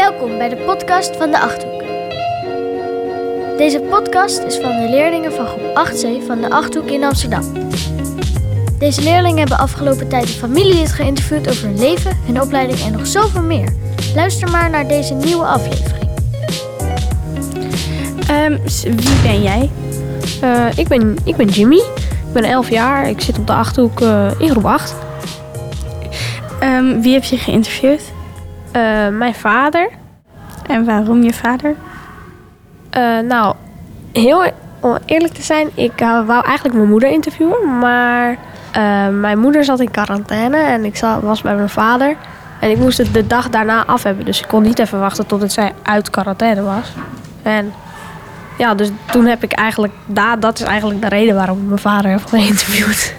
Welkom bij de podcast van de Achthoek. Deze podcast is van de leerlingen van groep 8C van de Achthoek in Amsterdam. Deze leerlingen hebben afgelopen tijd een familielid geïnterviewd over hun leven, hun opleiding en nog zoveel meer. Luister maar naar deze nieuwe aflevering. Ehm, wie ben jij? Eh, ik, ben, ik ben Jimmy. Ik ben 11 jaar. Ik zit op de Achterhoek eh, in groep 8. Ehm, wie heb je geïnterviewd? Eh, mijn vader. En waarom je vader? eh, nou, heel e- om eerlijk te zijn, ik wou eigenlijk mijn moeder interviewen. Maar eh, mijn moeder zat in quarantaine en ik za- was bij mijn vader. En ik moest het de dag daarna af hebben. Dus ik kon niet even wachten totdat zij uit quarantaine was. En ja, dus toen heb ik eigenlijk... Da, dat is eigenlijk de reden waarom ik mijn vader heb geïnterviewd.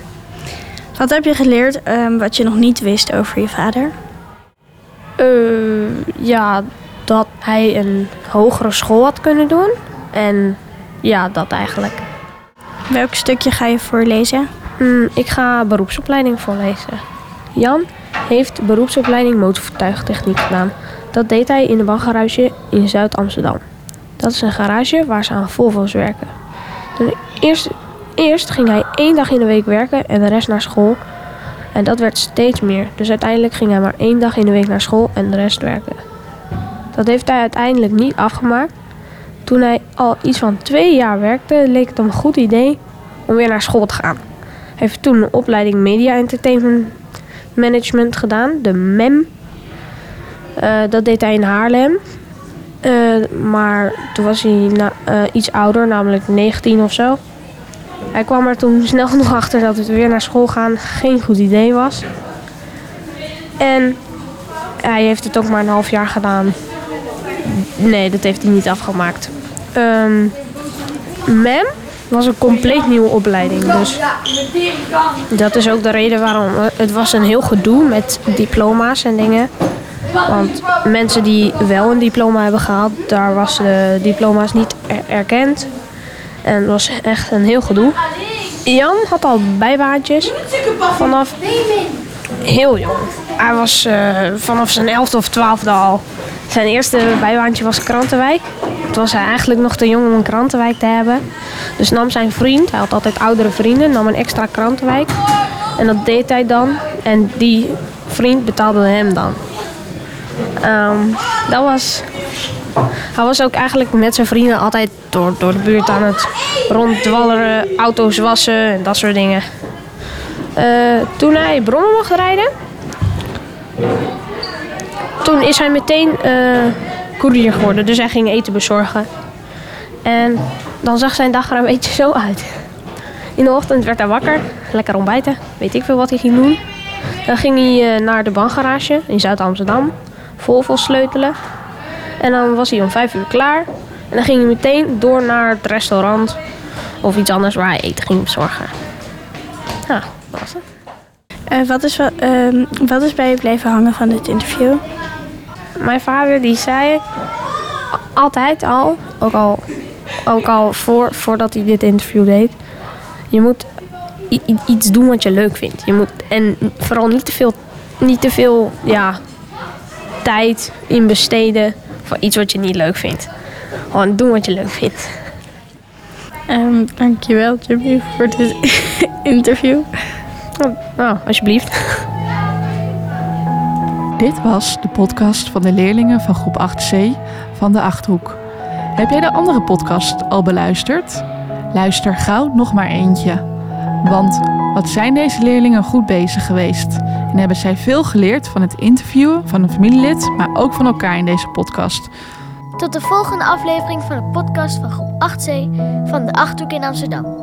Wat heb je geleerd ehm, wat je nog niet wist over je vader? Eh, ja, dat hij een hogere school had kunnen doen. En ja, dat eigenlijk. Welk stukje ga je voorlezen? Hmm, ik ga beroepsopleiding voorlezen. Jan heeft beroepsopleiding motorvoertuigtechniek gedaan. Dat deed hij in de baggarage in Zuid-Amsterdam. Dat is een garage waar ze aan Volvo's werken. Toen eerst, eerst ging hij één dag in de week werken en de rest naar school. En dat werd steeds meer. Dus uiteindelijk ging hij maar één dag in de week naar school en de rest werken. Dat heeft hij uiteindelijk niet afgemaakt. Toen hij al iets van twee jaar werkte, leek het hem een goed idee om weer naar school te gaan. Hij heeft toen een opleiding Media Entertainment Management gedaan, de MEM. Eh, dat deed hij in Haarlem. Eh, maar toen was hij eh, iets ouder, namelijk 19 of zo. Hij kwam er toen snel genoeg achter dat het weer naar school gaan geen goed idee was. En hij heeft het ook maar een half jaar gedaan. Nee, dat heeft hij niet afgemaakt. Ehm MEM was een compleet nieuwe opleiding. Dus dat is ook de reden waarom. Het was een heel gedoe met diploma's en dingen. Want mensen die wel een diploma hebben gehaald, daar was de diploma's niet er- erkend. En het was echt een heel gedoe. Jan had al bijbaantjes vanaf heel jong. Hij was eh, vanaf zijn elfde of twaalfde al. Zijn eerste bijbaantje was Krantenwijk. Toen was hij eigenlijk nog te jong om een Krantenwijk te hebben. Dus nam zijn vriend, hij had altijd oudere vrienden, nam een extra Krantenwijk. En dat deed hij dan. En die vriend betaalde hem dan. Ehm, dat was... Hij was ook eigenlijk met zijn vrienden altijd door, door de buurt aan het ronddwalleren, auto's wassen en dat soort dingen. Eh, toen hij brommen mocht rijden, toen is hij meteen eh koerier geworden. Dus hij ging eten bezorgen. En dan zag zijn dag er een beetje zo uit. In de ochtend werd hij wakker, lekker ontbijten, weet ik veel wat hij ging doen. Dan ging hij eh, naar de bankgarage in Zuid-Amsterdam, Volvo sleutelen. En dan was hij om vijf uur klaar. En dan ging hij meteen door naar het restaurant of iets anders waar hij eten ging bezorgen. Ja, dat was het. Eh, wat, is, ehm, wat is bij je blijven hangen van dit interview? Mijn vader die zei altijd al, ook al, ook al voor, voordat hij dit interview deed, je moet iets doen wat je leuk vindt. Je moet, en vooral niet te veel, niet te veel ja, tijd in besteden iets wat je niet leuk vindt. Gewoon doen wat je leuk vindt. Ehm, dankjewel Jimmy voor dit interview. Nou, nou, alsjeblieft. Dit was de podcast van de leerlingen van groep 8C van de Achthoek. Heb jij de andere podcast al beluisterd? Luister gauw nog maar eentje. Want wat zijn deze leerlingen goed bezig geweest? En hebben zij veel geleerd van het interviewen van een familielid, maar ook van elkaar in deze podcast. Tot de volgende aflevering van de podcast van groep 8C van de Achthoek in Amsterdam.